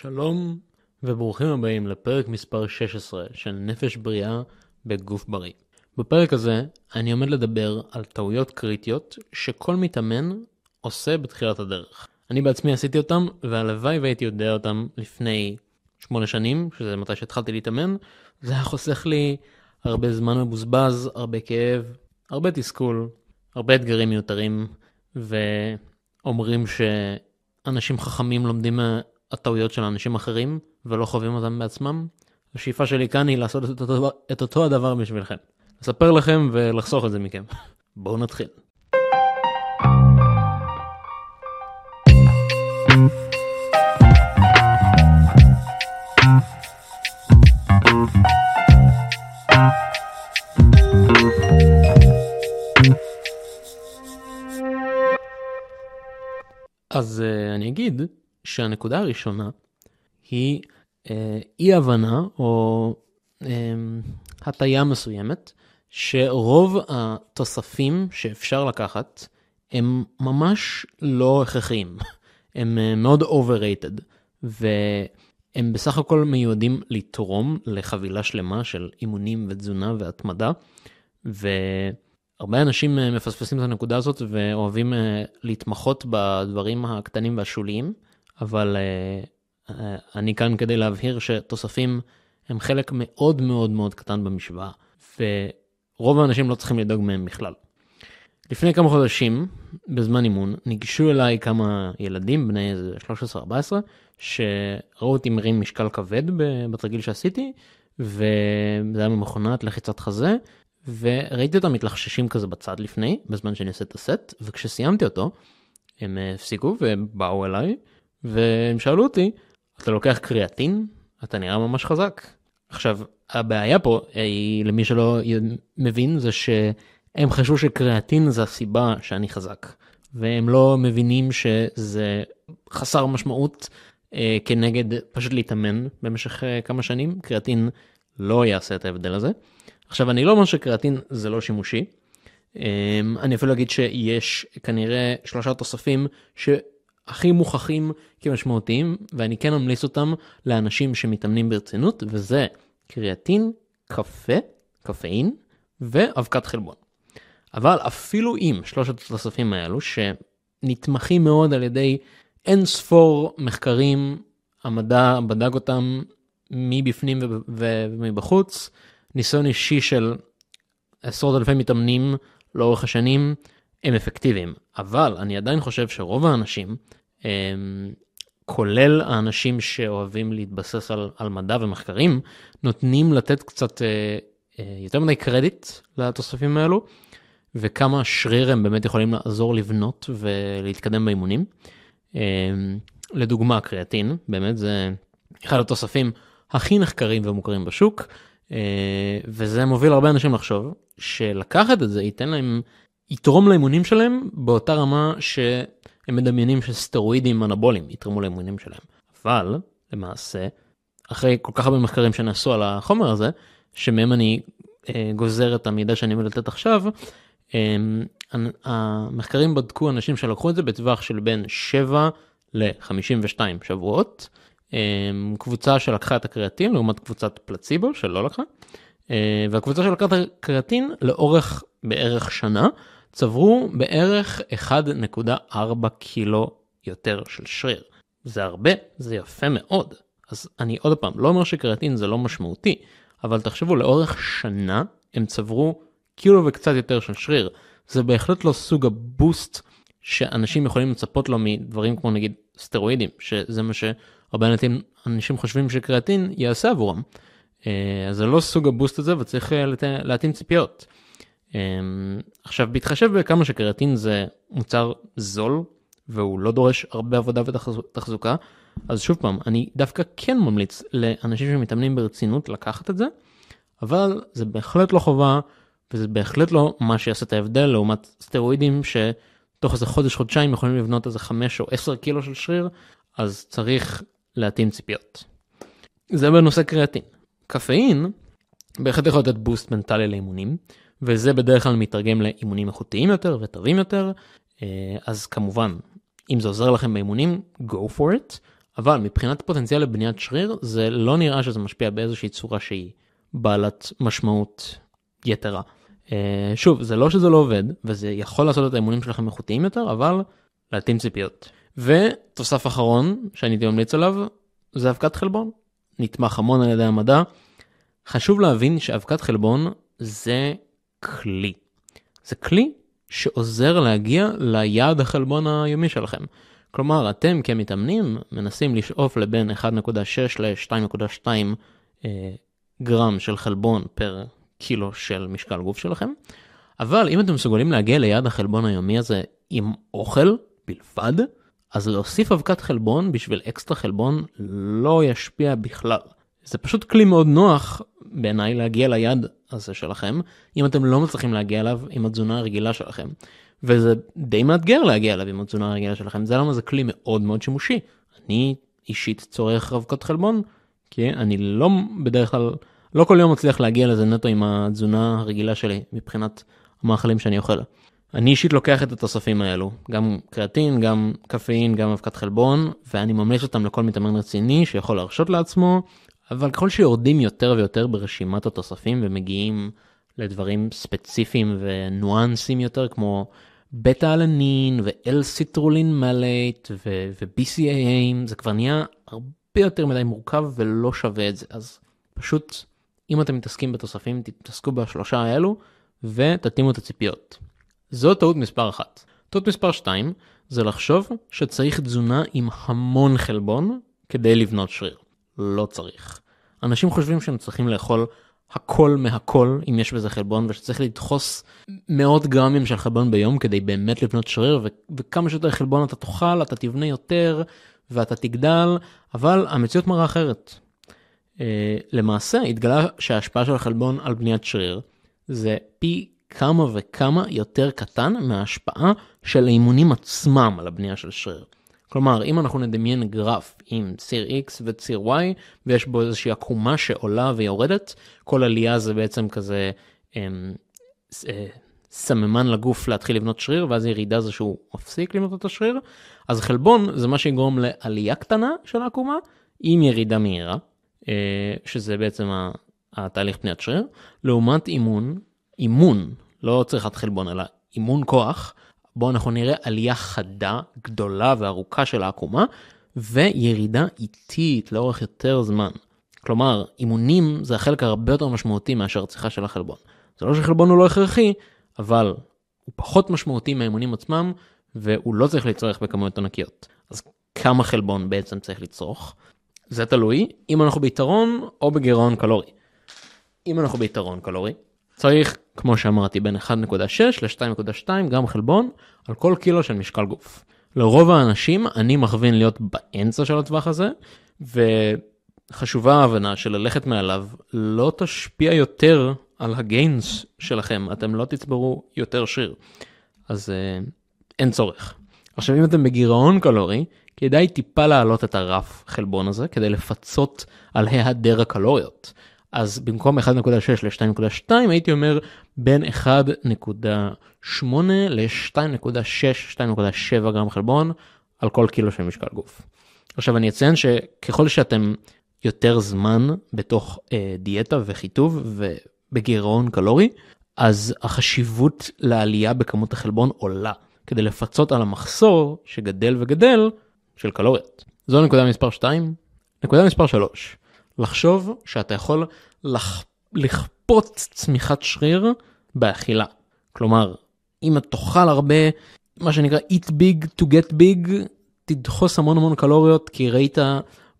שלום וברוכים הבאים לפרק מספר 16 של נפש בריאה בגוף בריא. בפרק הזה אני עומד לדבר על טעויות קריטיות שכל מתאמן עושה בתחילת הדרך. אני בעצמי עשיתי אותם והלוואי והייתי יודע אותם לפני 8 שנים, שזה מתי שהתחלתי להתאמן, זה היה חוסך לי הרבה זמן מבוזבז, הרבה כאב, הרבה תסכול, הרבה אתגרים מיותרים, ואומרים שאנשים חכמים לומדים הטעויות של אנשים אחרים ולא חווים אותם בעצמם. השאיפה שלי כאן היא לעשות את אותו, את אותו הדבר בשבילכם. לספר לכם ולחסוך את זה מכם. בואו נתחיל. אז uh, אני אגיד שהנקודה הראשונה היא אה, אי הבנה או אה, הטיה מסוימת שרוב התוספים שאפשר לקחת הם ממש לא הכרחיים, הם אה, מאוד overrated והם בסך הכל מיועדים לתרום לחבילה שלמה של אימונים ותזונה והתמדה. והרבה אנשים מפספסים את הנקודה הזאת ואוהבים להתמחות בדברים הקטנים והשוליים. אבל uh, uh, אני כאן כדי להבהיר שתוספים הם חלק מאוד מאוד מאוד קטן במשוואה, ורוב האנשים לא צריכים לדאוג מהם בכלל. לפני כמה חודשים, בזמן אימון, ניגשו אליי כמה ילדים, בני איזה 13-14, שראו אותי מרים משקל כבד בתרגיל שעשיתי, וזה היה ממכונת לחיצת חזה, וראיתי אותם מתלחששים כזה בצד לפני, בזמן שאני עושה את הסט, וכשסיימתי אותו, הם הפסיקו ובאו אליי, והם שאלו אותי, אתה לוקח קריאטין? אתה נראה ממש חזק. עכשיו, הבעיה פה היא, למי שלא מבין, זה שהם חשבו שקריאטין זה הסיבה שאני חזק. והם לא מבינים שזה חסר משמעות אה, כנגד פשוט להתאמן במשך אה, כמה שנים. קריאטין לא יעשה את ההבדל הזה. עכשיו, אני לא אומר שקריאטין זה לא שימושי. אה, אני אפילו אגיד שיש כנראה שלושה תוספים ש... הכי מוכחים כמשמעותיים, ואני כן אמליץ אותם לאנשים שמתאמנים ברצינות, וזה קריאטין, קפה, קפאין ואבקת חלבון. אבל אפילו עם שלושת התוספים האלו, שנתמכים מאוד על ידי אין ספור מחקרים, המדע בדק אותם מבפנים ומבחוץ, ניסיון אישי של עשרות אלפי מתאמנים לאורך השנים, הם אפקטיביים, אבל אני עדיין חושב שרוב האנשים, הם, כולל האנשים שאוהבים להתבסס על, על מדע ומחקרים, נותנים לתת קצת אה, אה, יותר מדי קרדיט לתוספים האלו, וכמה שריר הם באמת יכולים לעזור לבנות ולהתקדם באימונים. אה, לדוגמה, קריאטין, באמת זה אחד התוספים הכי נחקרים ומוכרים בשוק, אה, וזה מוביל הרבה אנשים לחשוב שלקחת את זה ייתן להם יתרום לאימונים שלהם באותה רמה שהם מדמיינים שסטרואידים אנבוליים יתרמו לאימונים שלהם. אבל למעשה, אחרי כל כך הרבה מחקרים שנעשו על החומר הזה, שמהם אני אה, גוזר את המידע שאני עומד לתת עכשיו, אה, המחקרים בדקו אנשים שלקחו את זה בטווח של בין 7 ל-52 שבועות. אה, קבוצה שלקחה את הקריאטין לעומת קבוצת פלציבו שלא לקחה. אה, והקבוצה שלקחה את הקריאטין לאורך בערך שנה צברו בערך 1.4 קילו יותר של שריר. זה הרבה, זה יפה מאוד. אז אני עוד פעם, לא אומר שקריאטין זה לא משמעותי, אבל תחשבו, לאורך שנה הם צברו קילו וקצת יותר של שריר. זה בהחלט לא סוג הבוסט שאנשים יכולים לצפות לו מדברים כמו נגיד סטרואידים, שזה מה שהרבה אנשים, אנשים חושבים שקריאטין יעשה עבורם. אה, אז זה לא סוג הבוסט הזה וצריך אה, להתאים ציפיות. אמ, עכשיו בהתחשב בכמה שקרטין זה מוצר זול והוא לא דורש הרבה עבודה ותחזוקה אז שוב פעם אני דווקא כן ממליץ לאנשים שמתאמנים ברצינות לקחת את זה אבל זה בהחלט לא חובה וזה בהחלט לא מה שיעשה את ההבדל לעומת סטרואידים שתוך איזה חודש חודשיים יכולים לבנות איזה 5 או 10 קילו של שריר אז צריך להתאים ציפיות. זה בנושא קריאטין. קפאין בהחלט יכול לתת בוסט מנטלי לאימונים. וזה בדרך כלל מתרגם לאימונים איכותיים יותר וטובים יותר, אה, אז כמובן, אם זה עוזר לכם באימונים, go for it, אבל מבחינת פוטנציאל לבניית שריר, זה לא נראה שזה משפיע באיזושהי צורה שהיא בעלת משמעות יתרה. אה, שוב, זה לא שזה לא עובד, וזה יכול לעשות את האימונים שלכם איכותיים יותר, אבל להתאים ציפיות. ותוסף אחרון שאני הייתי ממליץ עליו, זה אבקת חלבון. נתמך המון על ידי המדע. חשוב להבין שאבקת חלבון זה כלי. זה כלי שעוזר להגיע ליעד החלבון היומי שלכם. כלומר, אתם כמתאמנים מנסים לשאוף לבין 1.6 ל-2.2 אה, גרם של חלבון פר קילו של משקל גוף שלכם, אבל אם אתם מסוגלים להגיע ליעד החלבון היומי הזה עם אוכל בלבד, אז להוסיף אבקת חלבון בשביל אקסטרה חלבון לא ישפיע בכלל. זה פשוט כלי מאוד נוח בעיניי להגיע ליעד הזה שלכם, אם אתם לא מצליחים להגיע אליו עם התזונה הרגילה שלכם. וזה די מאתגר להגיע אליו עם התזונה הרגילה שלכם, זה למה זה כלי מאוד מאוד שימושי. אני אישית צורך אבקת חלבון, כי אני לא בדרך כלל, לא כל יום מצליח להגיע לזה נטו עם התזונה הרגילה שלי מבחינת המאכלים שאני אוכל. אני אישית לוקח את התוספים האלו, גם קריאטין, גם קפאין, גם אבקת חלבון, ואני ממליץ אותם לכל מתאמן רציני שיכול להרשות לעצמו, אבל ככל שיורדים יותר ויותר ברשימת התוספים ומגיעים לדברים ספציפיים וניואנסים יותר כמו בטא אלנין ואל סיטרולין מלייט ו-BCAA, זה כבר נהיה הרבה יותר מדי מורכב ולא שווה את זה, אז פשוט אם אתם מתעסקים בתוספים תתעסקו בשלושה האלו ותתאימו את הציפיות. זו טעות מספר אחת. טעות מספר 2 זה לחשוב שצריך תזונה עם המון חלבון כדי לבנות שריר. לא צריך. אנשים חושבים שהם צריכים לאכול הכל מהכל אם יש בזה חלבון ושצריך לדחוס מאות גרמים של חלבון ביום כדי באמת לבנות שריר ו- וכמה שיותר חלבון אתה תאכל אתה תבנה יותר ואתה תגדל אבל המציאות מראה אחרת. Uh, למעשה התגלה שההשפעה של החלבון על בניית שריר זה פי כמה וכמה יותר קטן מההשפעה של האימונים עצמם על הבנייה של שריר. כלומר, אם אנחנו נדמיין גרף עם ציר X וציר Y, ויש בו איזושהי עקומה שעולה ויורדת, כל עלייה זה בעצם כזה אמ, אה, סממן לגוף להתחיל לבנות שריר, ואז ירידה זה שהוא מפסיק לבנות את השריר. אז חלבון זה מה שיגרום לעלייה קטנה של העקומה, עם ירידה מהירה, אה, שזה בעצם התהליך פניית שריר, לעומת אימון, אימון, לא צריכת חלבון, אלא אימון כוח, בו אנחנו נראה עלייה חדה, גדולה וארוכה של העקומה, וירידה איטית לאורך יותר זמן. כלומר, אימונים זה החלק הרבה יותר משמעותי מאשר צריכה של החלבון. זה לא שחלבון הוא לא הכרחי, אבל הוא פחות משמעותי מהאימונים עצמם, והוא לא צריך לצרוך בכמויות ענקיות. אז כמה חלבון בעצם צריך לצרוך? זה תלוי אם אנחנו ביתרון או בגירעון קלורי. אם אנחנו ביתרון קלורי, צריך, כמו שאמרתי, בין 1.6 ל-2.2 גרם חלבון על כל קילו של משקל גוף. לרוב האנשים אני מכווין להיות באמצע של הטווח הזה, וחשובה ההבנה שללכת מעליו לא תשפיע יותר על הגיינס שלכם, אתם לא תצברו יותר שריר. אז אה, אין צורך. עכשיו אם אתם בגירעון קלורי, כדאי טיפה להעלות את הרף חלבון הזה כדי לפצות על היעדר הקלוריות. אז במקום 1.6 ל-2.2 הייתי אומר בין 1.8 ל-2.6, 2.7 גרם חלבון על כל קילו של משקל גוף. עכשיו אני אציין שככל שאתם יותר זמן בתוך אה, דיאטה וחיטוב ובגירעון קלורי, אז החשיבות לעלייה בכמות החלבון עולה, כדי לפצות על המחסור שגדל וגדל של קלוריות. זו נקודה מספר 2. נקודה מספר 3. לחשוב שאתה יכול לח... לכפות צמיחת שריר באכילה. כלומר, אם אתה תאכל הרבה, מה שנקרא eat big to get big, תדחוס המון המון קלוריות, כי ראית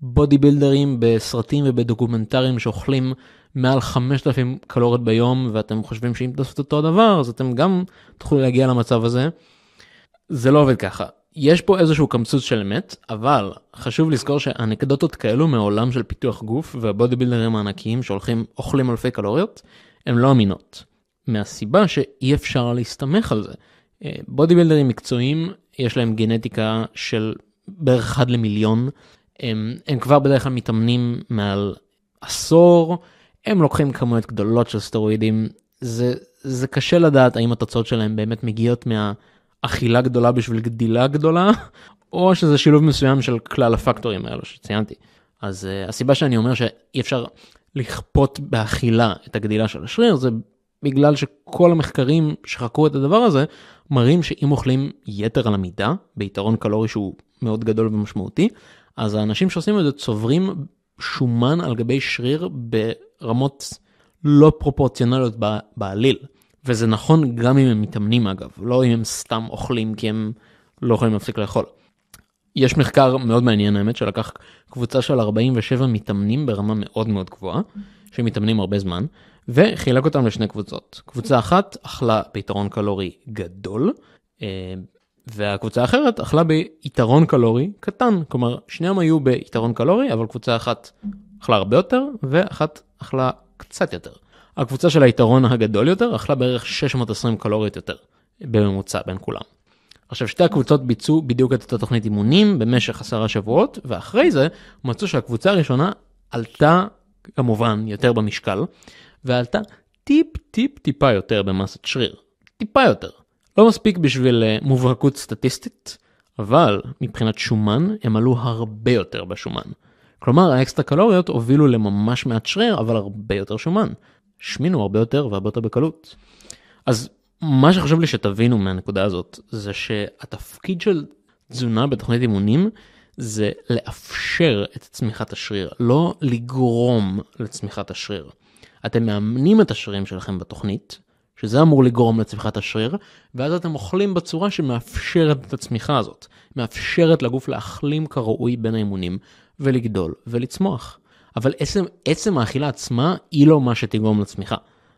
בודי בילדרים בסרטים ובדוקומנטרים שאוכלים מעל 5,000 קלוריות ביום, ואתם חושבים שאם תעשו את אותו הדבר, אז אתם גם תוכלו להגיע למצב הזה. זה לא עובד ככה. יש פה איזשהו קמצוץ של אמת, אבל חשוב לזכור שאנקדוטות כאלו מעולם של פיתוח גוף והבודי בילדרים הענקיים שהולכים אוכלים אלפי קלוריות, הן לא אמינות. מהסיבה שאי אפשר להסתמך על זה. בודי בילדרים מקצועיים יש להם גנטיקה של בערך 1 למיליון, הם, הם כבר בדרך כלל מתאמנים מעל עשור, הם לוקחים כמויות גדולות של סטרואידים, זה, זה קשה לדעת האם התוצאות שלהם באמת מגיעות מה... אכילה גדולה בשביל גדילה גדולה, או שזה שילוב מסוים של כלל הפקטורים האלו שציינתי. אז uh, הסיבה שאני אומר שאי אפשר לכפות באכילה את הגדילה של השריר זה בגלל שכל המחקרים שחקרו את הדבר הזה מראים שאם אוכלים יתר על המידה ביתרון קלורי שהוא מאוד גדול ומשמעותי אז האנשים שעושים את זה צוברים שומן על גבי שריר ברמות לא פרופורציונליות בעליל. וזה נכון גם אם הם מתאמנים אגב, לא אם הם סתם אוכלים כי הם לא יכולים להפסיק לאכול. יש מחקר מאוד מעניין האמת שלקח קבוצה של 47 מתאמנים ברמה מאוד מאוד גבוהה, שמתאמנים הרבה זמן, וחילק אותם לשני קבוצות. קבוצה אחת אכלה ביתרון קלורי גדול, אה, והקבוצה האחרת אכלה ביתרון קלורי קטן. כלומר, שניהם היו ביתרון קלורי, אבל קבוצה אחת אכלה הרבה יותר, ואחת אכלה קצת יותר. הקבוצה של היתרון הגדול יותר אכלה בערך 620 קלוריות יותר בממוצע בין כולם. עכשיו שתי הקבוצות ביצעו בדיוק את אותה תוכנית אימונים במשך עשרה שבועות ואחרי זה מצאו שהקבוצה הראשונה עלתה כמובן יותר במשקל ועלתה טיפ טיפ טיפה יותר במסת שריר. טיפה יותר. לא מספיק בשביל אה, מובהקות סטטיסטית אבל מבחינת שומן הם עלו הרבה יותר בשומן. כלומר האקסטרה קלוריות הובילו לממש מעט שריר אבל הרבה יותר שומן. השמינו הרבה יותר והרבה יותר בקלות. אז מה שחשוב לי שתבינו מהנקודה הזאת זה שהתפקיד של תזונה בתוכנית אימונים זה לאפשר את צמיחת השריר, לא לגרום לצמיחת השריר. אתם מאמנים את השרירים שלכם בתוכנית, שזה אמור לגרום לצמיחת השריר, ואז אתם אוכלים בצורה שמאפשרת את הצמיחה הזאת, מאפשרת לגוף להחלים כראוי בין האימונים ולגדול ולצמוח. אבל עצם, עצם האכילה עצמה היא לא מה שתגרום לצמיחה.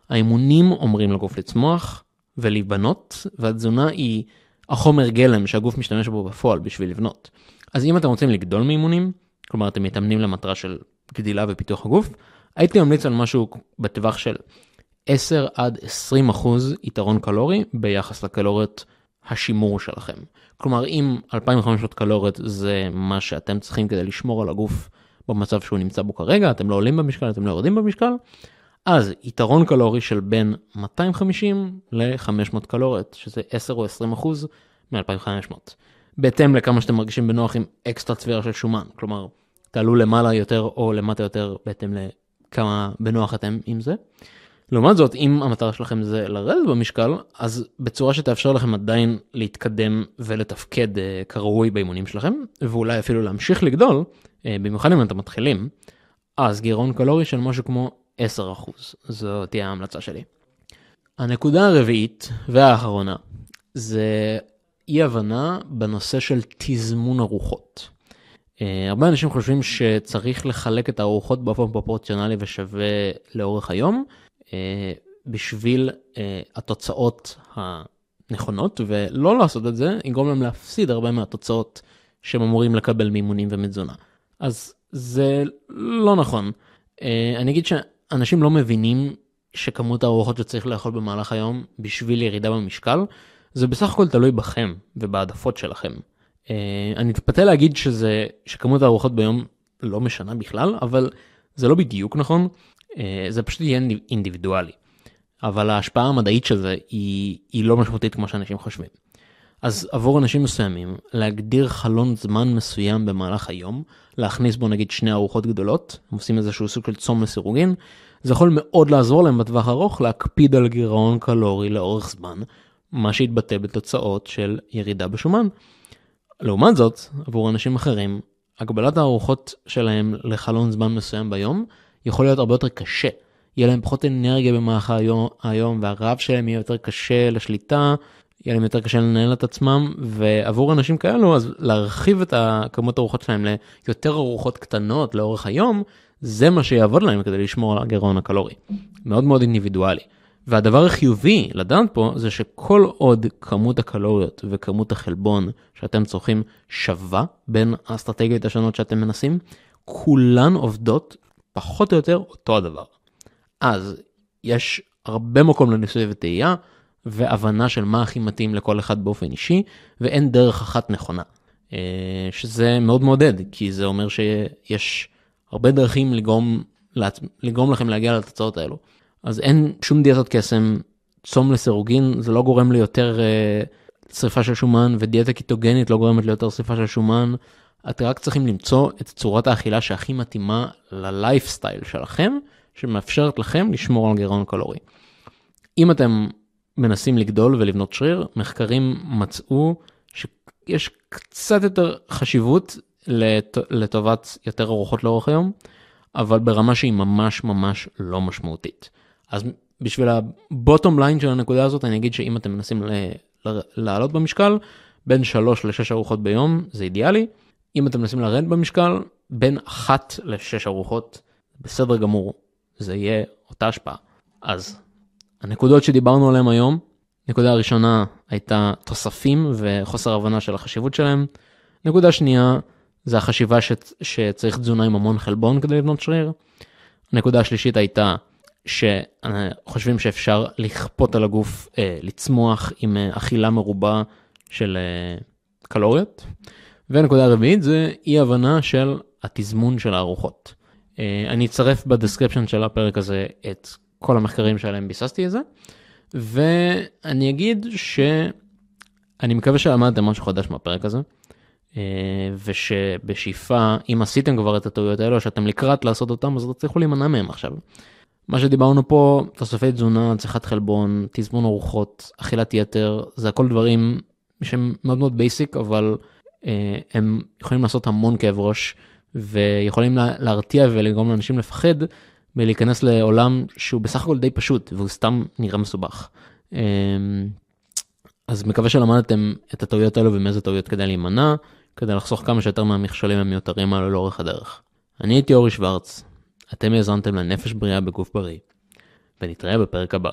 האימונים אומרים לגוף לצמוח ולהיבנות, והתזונה היא החומר גלם שהגוף משתמש בו בפועל בשביל לבנות. אז אם אתם רוצים לגדול מאימונים, כלומר אתם מתאמנים למטרה של גדילה ופיתוח הגוף, הייתי ממליץ על משהו בטווח של 10 עד 20 אחוז יתרון קלורי ביחס לקלוריות השימור שלכם. כלומר אם 2500 קלוריות זה מה שאתם צריכים כדי לשמור על הגוף במצב שהוא נמצא בו כרגע, אתם לא עולים במשקל, אתם לא יורדים במשקל, אז יתרון קלורי של בין 250 ל-500 קלוריות, שזה 10 או 20 אחוז מ-2500. בהתאם לכמה שאתם מרגישים בנוח עם אקסטרה צבירה של שומן, כלומר, תעלו למעלה יותר או למטה יותר בהתאם לכמה בנוח אתם עם זה. לעומת זאת, אם המטרה שלכם זה לרדת במשקל, אז בצורה שתאפשר לכם עדיין להתקדם ולתפקד אה, כראוי באימונים שלכם, ואולי אפילו להמשיך לגדול, אה, במיוחד אם אתם מתחילים, אז גירעון קלורי של משהו כמו 10%. זו תהיה ההמלצה שלי. הנקודה הרביעית והאחרונה זה אי הבנה בנושא של תזמון ארוחות. Uh, הרבה אנשים חושבים שצריך לחלק את הארוחות באופן פרופורציונלי ושווה לאורך היום בשביל uh, התוצאות הנכונות ולא לעשות את זה יגרום להם להפסיד הרבה מהתוצאות שהם אמורים לקבל מאימונים ומתזונה. אז זה לא נכון. Uh, אני אגיד שאנשים לא מבינים שכמות הארוחות שצריך לאכול במהלך היום בשביל ירידה במשקל, זה בסך הכל תלוי בכם ובהעדפות שלכם. אני מתפתה להגיד שזה, שכמות הארוחות ביום לא משנה בכלל, אבל זה לא בדיוק נכון, זה פשוט יהיה אינדיבידואלי. אבל ההשפעה המדעית של זה היא, היא לא משמעותית כמו שאנשים חושבים. אז עבור אנשים מסוימים, להגדיר חלון זמן מסוים במהלך היום, להכניס בו נגיד שני ארוחות גדולות, הם עושים איזשהו סוג של צום לסירוגין, זה יכול מאוד לעזור להם בטווח ארוך להקפיד על גירעון קלורי לאורך זמן, מה שיתבטא בתוצאות של ירידה בשומן. לעומת זאת, עבור אנשים אחרים, הגבלת הארוחות שלהם לחלון זמן מסוים ביום יכול להיות הרבה יותר קשה. יהיה להם פחות אנרגיה במהלך היום, היום והרעב שלהם יהיה יותר קשה לשליטה, יהיה להם יותר קשה לנהל את עצמם, ועבור אנשים כאלו, אז להרחיב את הכמות ארוחות שלהם ליותר ארוחות קטנות לאורך היום, זה מה שיעבוד להם כדי לשמור על הגירעון הקלורי. מאוד מאוד אינדיבידואלי. והדבר החיובי לדעת פה זה שכל עוד כמות הקלוריות וכמות החלבון שאתם צורכים שווה בין האסטרטגיות השונות שאתם מנסים, כולן עובדות פחות או יותר אותו הדבר. אז יש הרבה מקום לניסוי וטעייה, והבנה של מה הכי מתאים לכל אחד באופן אישי, ואין דרך אחת נכונה. אה, שזה מאוד מעודד, כי זה אומר שיש הרבה דרכים לגרום, לגרום לכם להגיע לתוצאות האלו. אז אין שום דיאטות קסם, צום לסירוגין, זה לא גורם לי יותר אה, שריפה של שומן ודיאטה קיטוגנית לא גורמת ליותר שריפה של שומן. אתם רק צריכים למצוא את צורת האכילה שהכי מתאימה ללייפסטייל שלכם, שמאפשרת לכם לשמור על גירעון קלורי. אם אתם מנסים לגדול ולבנות שריר, מחקרים מצאו שיש קצת יותר חשיבות לט... לטובת יותר ארוחות לאורך היום, אבל ברמה שהיא ממש ממש לא משמעותית. אז בשביל הבוטום ליין של הנקודה הזאת, אני אגיד שאם אתם מנסים ל... לעלות במשקל, בין 3 ל-6 ארוחות ביום זה אידיאלי. אם אתם מנסים לרדת במשקל, בין 1 ל-6 ארוחות, בסדר גמור, זה יהיה אותה השפעה. אז הנקודות שדיברנו עליהן היום, נקודה ראשונה הייתה תוספים וחוסר הבנה של החשיבות שלהם. נקודה שנייה זה החשיבה ש... שצריך תזונה עם המון חלבון כדי לבנות שריר. הנקודה השלישית הייתה שחושבים שאפשר לכפות על הגוף אה, לצמוח עם אה, אכילה מרובה של אה, קלוריות. ונקודה רביעית זה אי הבנה של התזמון של הארוחות. אה, אני אצרף ב description של הפרק הזה את כל המחקרים שעליהם ביססתי את זה, ואני אגיד שאני מקווה שלמדתם משהו חדש מהפרק הזה, אה, ושבשאיפה, אם עשיתם כבר את הטעויות האלו, שאתם לקראת לעשות אותם, אז תצליחו להימנע מהם עכשיו. מה שדיברנו פה, תוספי תזונה, צריכת חלבון, תזמון ארוחות, אכילת יתר, זה הכל דברים שהם מאוד מאוד basic, אבל הם יכולים לעשות המון כאב ראש, ויכולים להרתיע ולגרום לאנשים לפחד מלהיכנס לעולם שהוא בסך הכל די פשוט, והוא סתם נראה מסובך. אה, אז מקווה שלמדתם את הטעויות האלו ומאיזה טעויות כדאי להימנע, כדי לחסוך כמה שיותר מהמכשולים המיותרים האלו לאורך הדרך. אני הייתי אורי שוורץ, אתם האזנתם לנפש בריאה בגוף בריא, ונתראה בפרק הבא.